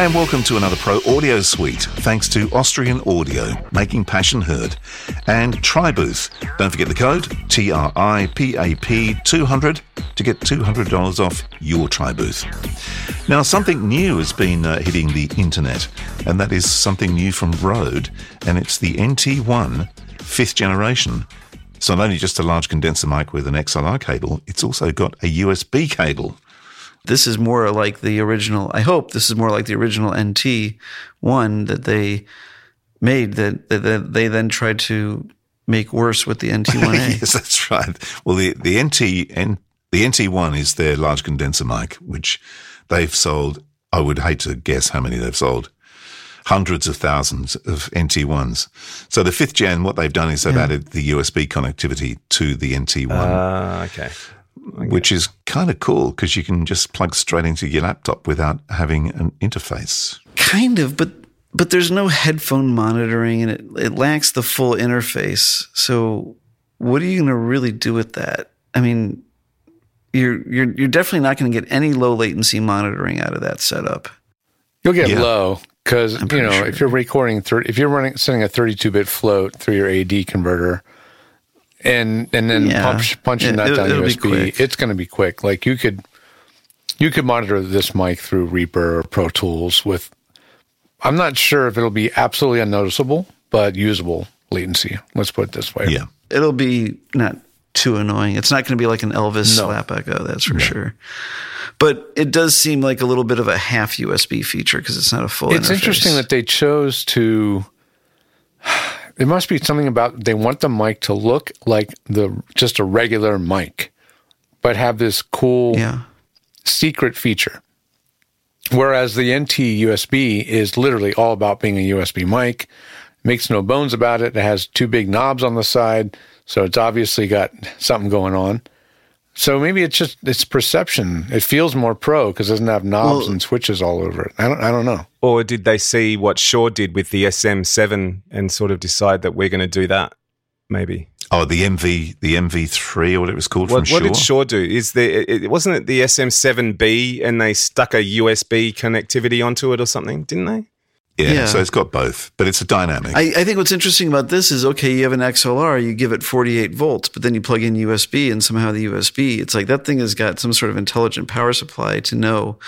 And welcome to another Pro Audio Suite, thanks to Austrian Audio, making passion heard, and TriBooth. Don't forget the code TRIPAP 200 to get $200 off your TriBooth. Now, something new has been uh, hitting the internet, and that is something new from Rode, and it's the NT1 fifth generation. It's not only just a large condenser mic with an XLR cable, it's also got a USB cable. This is more like the original. I hope this is more like the original NT one that they made that, that, that they then tried to make worse with the NT1A. yes, that's right. Well, the the NT N, the NT one is their large condenser mic, which they've sold. I would hate to guess how many they've sold. Hundreds of thousands of NT ones. So the fifth gen, what they've done is they've added the USB connectivity to the NT one, Ah, okay. Which is kind of cool because you can just plug straight into your laptop without having an interface. kind of, but but there's no headphone monitoring and it, it lacks the full interface. So what are you going to really do with that? I mean, you're you're you're definitely not going to get any low latency monitoring out of that setup. You'll get Yeah. low because you know sure. if you're recording, thir- if you're running sending a 32 bit float through your AD converter, and and then Yeah. punch, punching It- that it'll- down it'll USB, it's going to be quick. Like you could you could monitor this mic through Reaper or Pro Tools with. I'm not sure if it'll be absolutely unnoticeable, but usable latency. Let's put it this way. Yeah. It'll be not too annoying. It's not going to be like an Elvis No. slap echo, that's for sure. But it does seem like a little bit of a half USB feature because it's not a full. It's interface. interesting that they chose to. There must be something about they want the mic to look like the just a regular mic, but have this cool yeah. secret feature. Whereas the NT USB is literally all about being a USB mic, makes no bones about it. It has two big knobs on the side, so it's obviously got something going on. So maybe it's just it's perception. It feels more pro because it doesn't have knobs Well- and switches all over it. I don't I don't know. Or did they see what Shure did with the SM7 and sort of decide that we're going to do that? Maybe. Oh, the MV, the MV3 or whatever it was called What, from what did Shure. Shure do? Is there? It, it- wasn't it the SM7B and they stuck a USB connectivity onto it or something? Didn't they? Yeah, Yeah. so it's got both, but it's a dynamic. I, I think what's interesting about this is okay, you have an XLR, you give it 48 volts, but then you plug in USB, and somehow the USB, it's like that thing has got some sort of intelligent power supply to know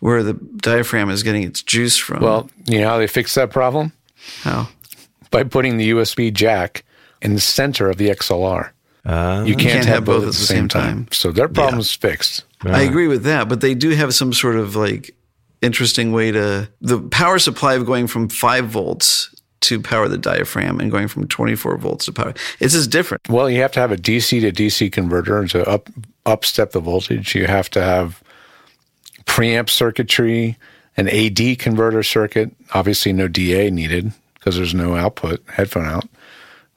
where the diaphragm is getting its juice from. Well, you know how they fix that problem? how? By putting the USB jack in the center of the XLR. Ah. you can't, have, both at the same time. So their problem's fixed. I agree with that, but they do have some sort of like interesting way to the power supply of going from five volts to power the diaphragm and going from 24 volts to power. It's just different. Well, you have to have a DC to DC converter to up up step the voltage. You have to have preamp circuitry, an AD converter circuit. Obviously, no DA needed because there's no output headphone out.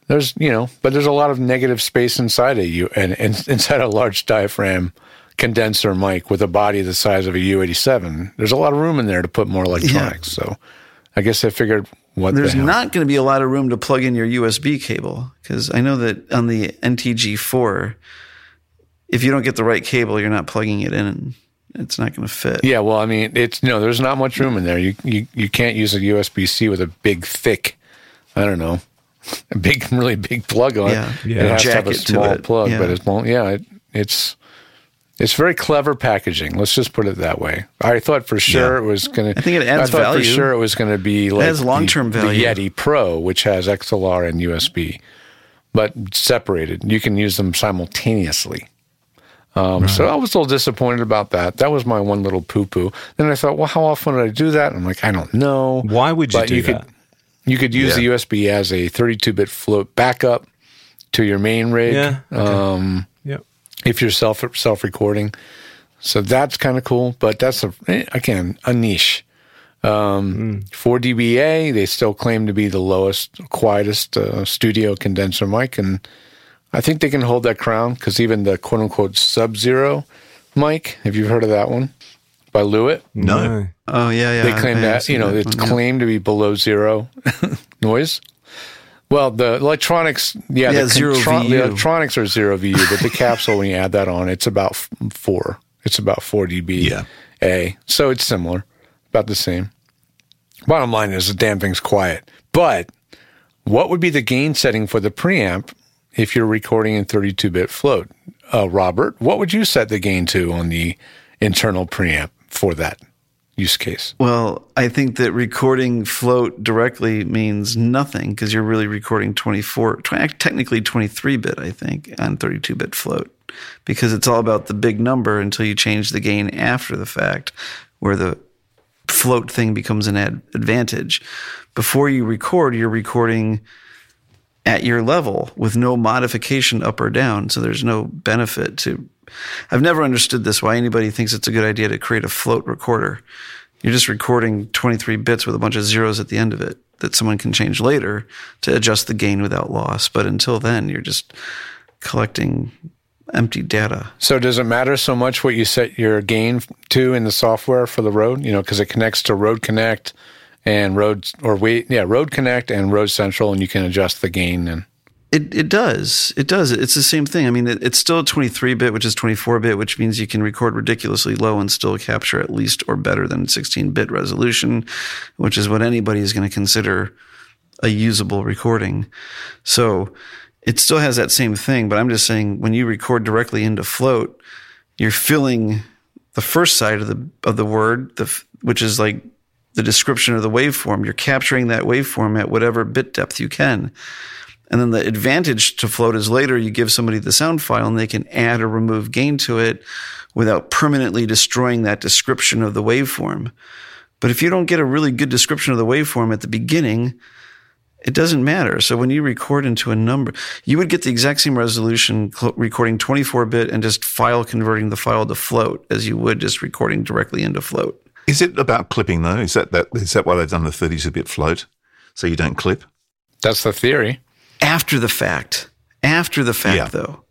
There's you know, but there's a lot of negative space inside of you and, and inside a large diaphragm condenser mic with a body the size of a U87. There's a lot of room in there to put more electronics. So I guess I figured what There's the hell. not going to be a lot of room to plug in your USB cable because I know that on the NTG4, if you don't get the right cable, you're not plugging it in it's not going to fit. Yeah, well, I mean, it's no, there's not much room in there. You you you can't use a USB C with a big, thick, I don't know, a big, really big plug on Yeah. it. Yeah. It has to have a Jacket to small plug, Yeah. but it won't. Yeah, it, it's it's very clever packaging. Let's just put it that way. I thought for sure Yeah. it was going to. I think it adds I thought value. for sure it was going to be like has long-term the, value. The Yeti Pro, which has XLR and USB, but separated. You can use them simultaneously. Um, So I was a little disappointed about that. That was my one little poo poo. Then I thought, well, how often would I do that? And I'm like, I don't know. Why would you But do you that? Could, you could use Yeah. the USB as a 32 bit float backup to your main rig. Yeah, okay. Um. If you're self self recording. So that's kind of cool, but that's a again a niche. Um, For dBA, they still claim to be the lowest, quietest uh, studio condenser mic, and I think they can hold that crown because even the quote unquote Sub Zero mic, have you heard of that one by Lewitt? No. Oh yeah, yeah. They claim that you know it's yeah. claimed to be below zero noise. Well, the electronics, yeah, Yeah, the, zero contro- the electronics are zero VU, but the capsule when you add that on, it's about f- four. It's about four dB. Yeah. A, so it's similar, about the same. Bottom line is the damn thing's quiet. But what would be the gain setting for the preamp if you're recording in 32-bit float? Uh, Robert, what would you set the gain to on the internal preamp for that use case? Well, I think that recording float directly means nothing because you're really recording 24, eh, technically 23 bit, I think, on 32 bit float because it's all about the big number until you change the gain after the fact, where the float thing becomes an ad- advantage. Before you record, you're recording at your level with no modification up or down. So there's no benefit to. I've never understood this why anybody thinks it's a good idea to create a float recorder. You're just recording 23 bits with a bunch of zeros at the end of it that someone can change later to adjust the gain without loss. But until then, you're just collecting empty data. So does it matter so much what you set your gain to in the software for the Rode? You know, because it connects to Rode Connect and Rode or wait, yeah, Rode Connect and Rode Central, and you can adjust the gain. And It it does. It does. It's the same thing. I mean, it, it's still 23 bit, which is 24 bit, which means you can record ridiculously low and still capture at least or better than 16 bit resolution, which is what anybody is going to consider a usable recording. So it still has that same thing, but I'm just saying when you record directly into float, you're filling the first side of the of the word, the, which is like the description of the waveform. You're capturing that waveform at whatever bit depth you can. And then the advantage to float is later you give somebody the sound file and they can add or remove gain to it without permanently destroying that description of the waveform. But if you don't get a really good description of the waveform at the beginning, it doesn't matter. So when you record into a number, you would get the exact same resolution cl- recording 24 bit and just file converting the file to float as you would just recording directly into float. Is it about clipping though? Is that, that is that why they've done the 32 bit float? So you don't clip? that's the theory. After the fact. After the fact, Yeah. though,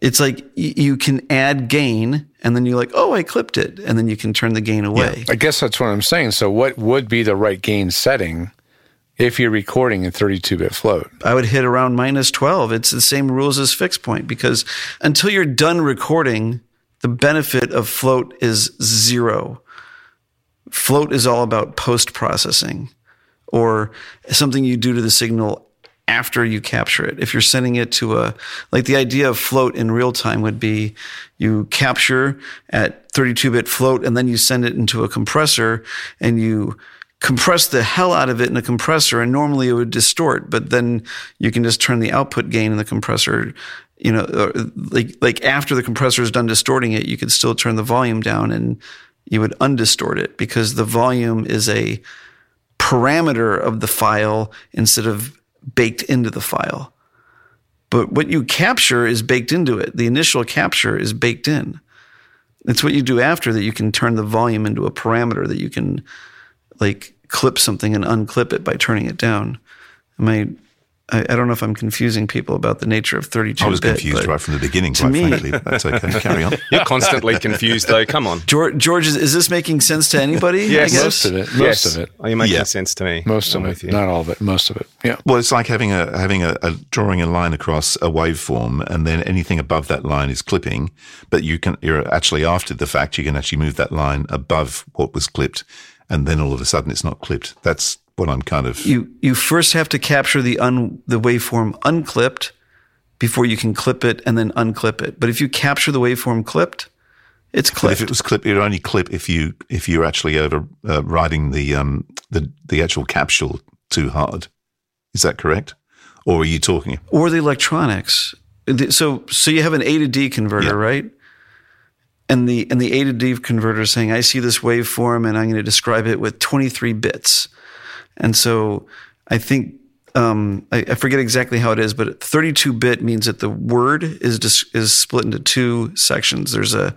it's like you can add gain, and then you're like, "Oh, I clipped it," and then you can turn the gain away. I guess that's what I'm saying. So what would be the right gain setting if you're recording in 32-bit float? I would hit around minus twelve. It's the same rules as fixed point because until you're done recording, the benefit of float is zero. Float is all about post processing or something you do to the signal after you capture it. If you're sending it to a, like the idea of float in real time would be you capture at 32 bit float and then you send it into a compressor and you compress the hell out of it in a compressor and normally it would distort, but then you can just turn the output gain in the compressor. You know, like, like after the compressor is done distorting it, you could still turn the volume down and you would undistort it because the volume is a, parameter of the file instead of baked into the file. But what you capture is baked into it. The initial capture is baked in. It's what you do after that you can turn the volume into a parameter that you can like clip something and unclip it by turning it down. Am I I, I don't know if I'm confusing people about the nature of 32 I was bit, confused right from the beginning, to quite me- frankly. That's okay. Carry on. You're constantly confused, though. Come on. George, George is, is this making sense to anybody? Yes. I guess? Most of it. Most yes. of it. Oh, you're making Yeah. sense to me. Most I'm of it. Not all of it. Most of it. Yeah. Well, it's like having a having a, a drawing a line across a waveform, and then anything above that line is clipping. But you can you're actually after the fact you can actually move that line above what was clipped, and then all of a sudden it's not clipped. That's what I'm kind of. you you first have to capture the un the waveform unclipped before you can clip it and then unclip it. But if you capture the waveform clipped, it's but clipped. if it was clipped, it would only clip if you if you're actually over uh, riding the um the the actual capsule too hard. Is that correct? Or are you talking? or the electronics. So so you have an A to D converter, Yeah. right? And the and the A to D converter is saying, I see this waveform and I'm going to describe it with 23 bits. And so I think um, I, I forget exactly how it is, but 32 bit means that the word is dis- is split into two sections. There's a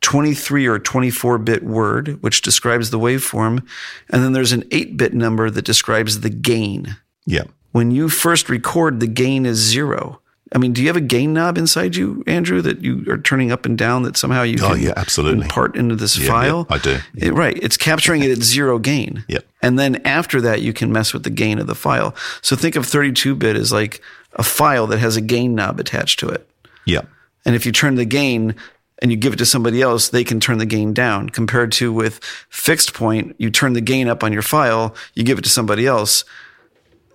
23 or 24 bit word, which describes the waveform, and then there's an 8 bit number that describes the gain. Yeah. When you first record, the gain is zero. I mean, do you have a gain knob inside you, Andrew, that you are turning up and down that somehow you Oh, can yeah, absolutely. impart into this Yeah, file? yeah, I do. It- right. It's capturing it at zero gain. Yep. And then after that, you can mess with the gain of the file. So think of 32 bit as like a file that has a gain knob attached to it. Yeah. And if you turn the gain and you give it to somebody else, they can turn the gain down. Compared to with fixed point, you turn the gain up on your file, you give it to somebody else,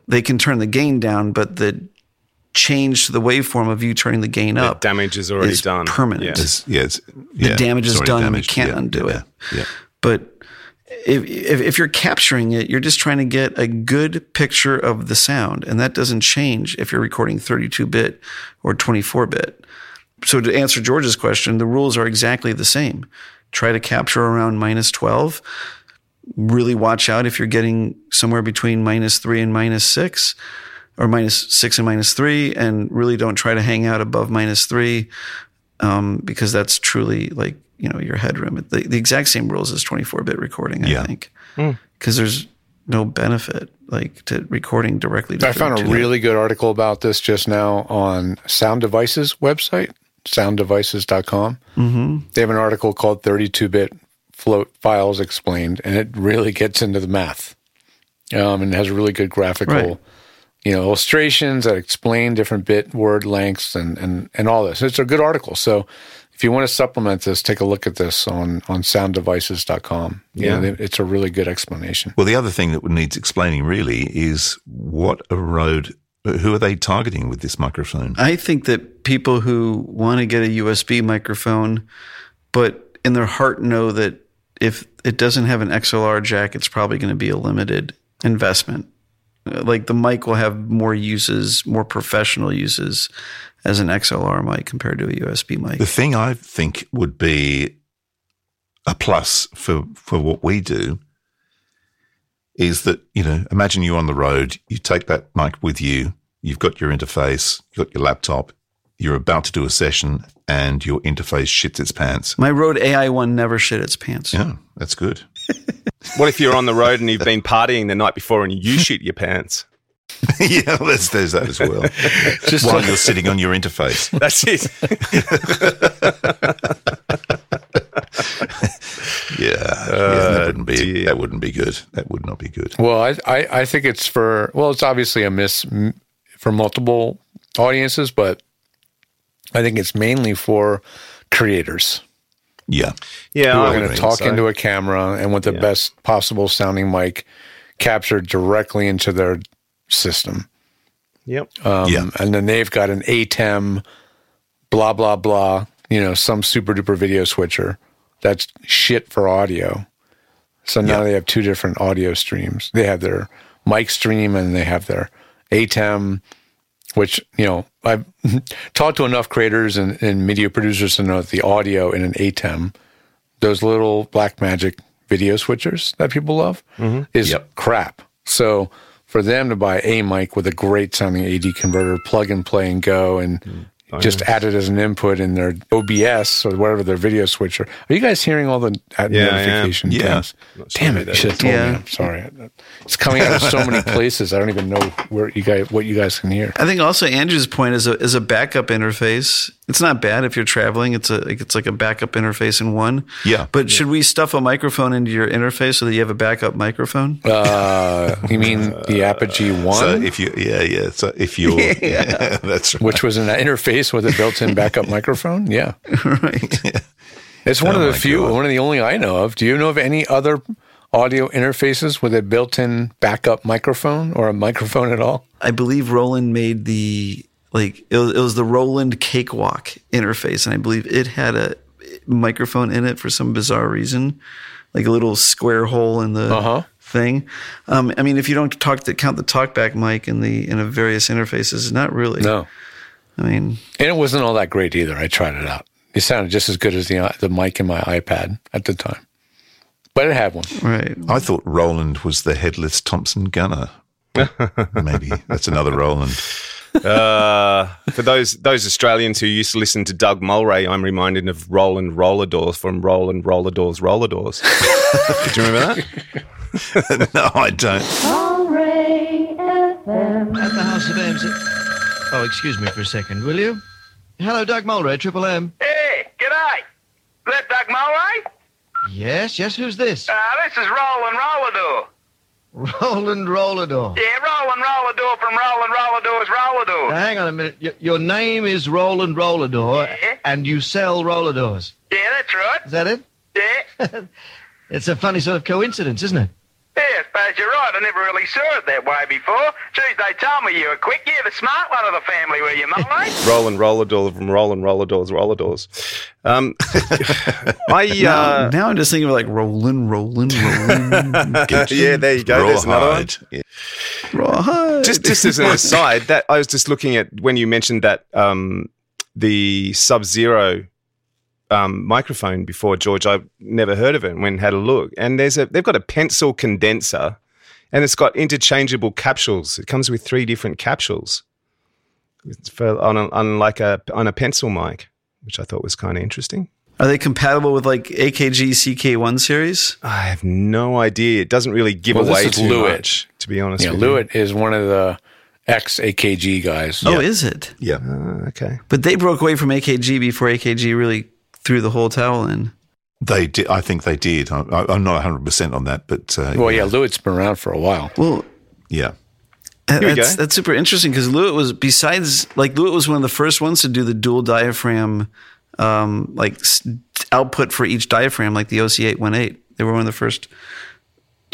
they can turn the gain down, but the change to the waveform of you turning the gain up. The up damage is already is done. permanent. Yeah. It's, yeah, it's, The damage is already done and you can't Yeah, undo yeah, it. Yeah. But if, if if you're capturing it, you're just trying to get a good picture of the sound, and that doesn't change if you're recording 32 bit or 24 bit. So to answer George's question, the rules are exactly the same. Try to capture around minus 12. Really watch out if you're getting somewhere between minus three and minus six, or minus six and minus three, and really don't try to hang out above minus three um, because that's truly like you know your headroom. The, the exact same rules as 24-bit recording, I Yeah. think, because there's no benefit like to recording directly. To I found a 32. really good article about this just now on Sound Devices website, sounddevices.com. Mm-hmm. They have an article called 32 bit float files explained, and it really gets into the math. Um, and has a really good graphical, Right. You know, illustrations that explain different bit word lengths and, and, and all this. It's a good article. So if you want to supplement this, take a look at this on, on sounddevices.com. You know, Yeah. it- it's a really good explanation. Well, the other thing that needs explaining really is what a Rode. Who are they targeting with this microphone? I think that people who want to get a USB microphone, but in their heart know that if it doesn't have an XLR jack, it's probably going to be a limited investment. Like the mic will have more uses, more professional uses as an XLR mic compared to a USB mic. The thing I think would be a plus for, for what we do is that, you know, imagine you're on the road, you take that mic with you, you've got your interface, you've got your laptop, you're about to do a session and your interface shits its pants. My Rode AI one never shit its pants. Yeah, that's good. What if you're on the road and you've been partying the night before and you shit your pants? yeah, there's, there's that as well. Just while you're sitting on your interface. That's it. Yeah, yeah that uh, wouldn't be dear. that wouldn't be good. That would not be good. Well, I, I, I think it's for, well, it's obviously a miss for multiple audiences, but I think it's mainly for creators. Yeah, Yeah, are going to talk into a camera and with the Yeah. best possible sounding mic captured directly into their system. Yep. Um, Yeah. And then they've got an ATEM, blah, blah, blah, you know, some super duper video switcher that's shit for audio. So now Yeah. they have two different audio streams. They have their mic stream and they have their ATEM, which, you know, I've talked to enough creators and, and media producers to know that the audio in an ATEM, those little Blackmagic video switchers that people love, mm-hmm. is Yep. crap. So for them to buy a mic with a great sounding AD converter, plug and play and go, and mm. Just add it as an input in their OBS or whatever their video switcher. Are you guys hearing all the uh, Yeah, I am. notification Yeah. things? Not Damn it! You should have told Yeah. me. I'm sorry. It's coming out of so many places. I don't even know where you guys what you guys can hear. I think also Andrew's point is a is a backup interface. It's not bad if you're traveling. It's a like, it's like a backup interface in one. Yeah. But should we stuff a microphone into your interface so that you have a backup microphone? Uh, you mean the Apogee One? So if you, yeah, yeah. So if you're, yeah, that's right. which was an interface with a built-in backup microphone. Yeah, right. it's one Oh of the few, God. one of the only I know of. Do you know of any other audio interfaces with a built-in backup microphone or a microphone at all? I believe Roland made the like it was, it was the Roland Cakewalk interface, and I believe it had a microphone in it for some bizarre reason, like a little square hole in the Uh-huh. thing. Um, I mean, if you don't talk to count the talkback mic in the in a various interfaces, not really. No, I mean, and it wasn't all that great either. I tried it out. It sounded just as good as the the mic in my iPad at the time, but it had one. right. I thought Roland was the headless Thompson gunner. Maybe that's another Roland. Uh, for those those Australians who used to listen to Doug Mulray, I'm reminded of Roland Roller Doors from Roland Roller Doors Roller Doors. Did you remember that? no, I don't. Mulray FM. At the House of M's. Oh, excuse me for a second, will you? Hello, Doug Mulray, Triple M. Hey, g'day. Is that Doug Mulray? Yes, yes, who's this? Uh, this is Roland Rollador. Roland Rollador. Yeah, Roland Rollador from Roland Rollador's Rollador. Now, hang on a minute. Y- your name is Roland Rollador, Yeah. and you sell rolladors. Yeah, that's right. Is that it? Yeah. It's a funny sort of coincidence, isn't it? Yeah, I suppose you're right. I never really saw it that way before. Geez, they told me you were quick. You're the smart one of the family, were you, mate? Roland Roller Door from Roland Roller Doors Roller Doors. Um, I Now, uh, now I'm just thinking of like rolling, rolling, rolling. yeah, there you go. There's another one. Yeah. Rawhide. just just as an aside, that I was just looking at when you mentioned that um, the Sub Zero um, microphone before, George. I've never heard of it. and When had a look, and there's a they've got a pencil condenser, and it's got interchangeable capsules. It comes with three different capsules for on a, on like a on a pencil mic, which I thought was kind of interesting. Are they compatible with like AKG CK1 series? I have no idea. It doesn't really give Well, this away is too Lewitt. much, to be honest. Yeah, with you. Is one of the ex AKG guys. Oh, is it? Yeah. Uh, okay. But they broke away from AKG before AKG really threw the whole towel in. They did. I think they did. I, I, I'm not 100 percent on that, but uh, Well, yeah, Lewitt's been around for a while. Well, yeah. Here we that's, that's super interesting because Lewitt was besides like Lewitt was one of the first ones to do the dual diaphragm um, like output for each diaphragm, like the OC818. They were one of the first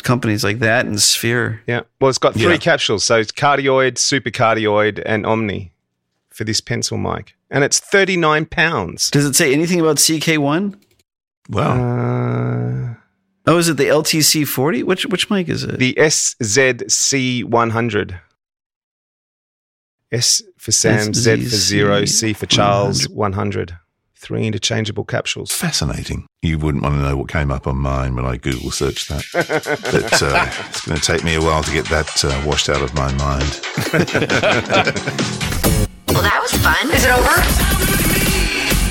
companies like that and Sphere. Yeah. Well, it's got three Yeah. capsules. So it's cardioid, supercardioid, and Omni for this pencil mic. And it's 39 pounds. Does it say anything about CK1? Wow. Uh, Oh, is it the LTC40? Which which mic is it? the SZC100. S for Sam, Z for Zero, C for Charles, 100. Three interchangeable capsules. Fascinating. You wouldn't want to know what came up on mine when I Google searched that. but uh, it's going to take me a while to get that uh, washed out of my mind.